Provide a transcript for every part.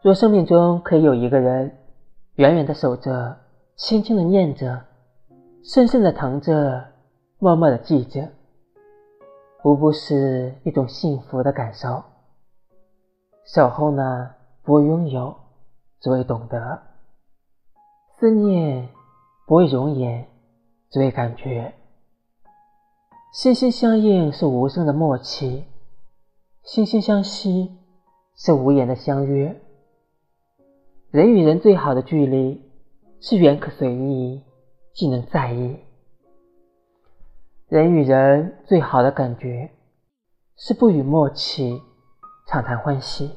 若生命中可以有一个人，远远的守着，轻轻的念着，深深的疼着，默默的记着，无不是一种幸福的感受。守候呢，不为拥有，只为懂得；思念不为容颜，只为感觉。心心相印是无声的默契，心心相惜是无言的相约。人与人最好的距离，是远可随意，既能在意；人与人最好的感觉，是不语默契，畅谈欢喜。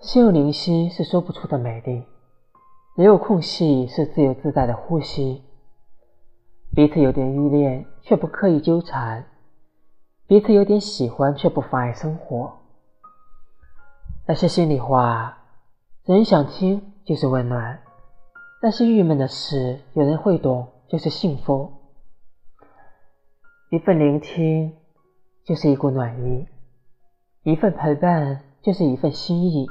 心有灵犀是说不出的美丽，人有空隙是自由自在的呼吸。彼此有点依恋，却不刻意纠缠；彼此有点喜欢，却不妨碍生活。那些心里话，人想听就是温暖；那些郁闷的事，有人会懂就是幸福。一份聆听就是一股暖意，一份陪伴就是一份心意。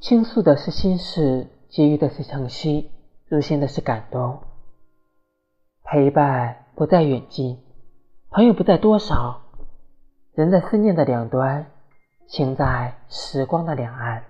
倾诉的是心事，给予的是诚心，入心的是感动。陪伴不在远近，朋友不在多少，人在思念的两端，情在时光的两岸。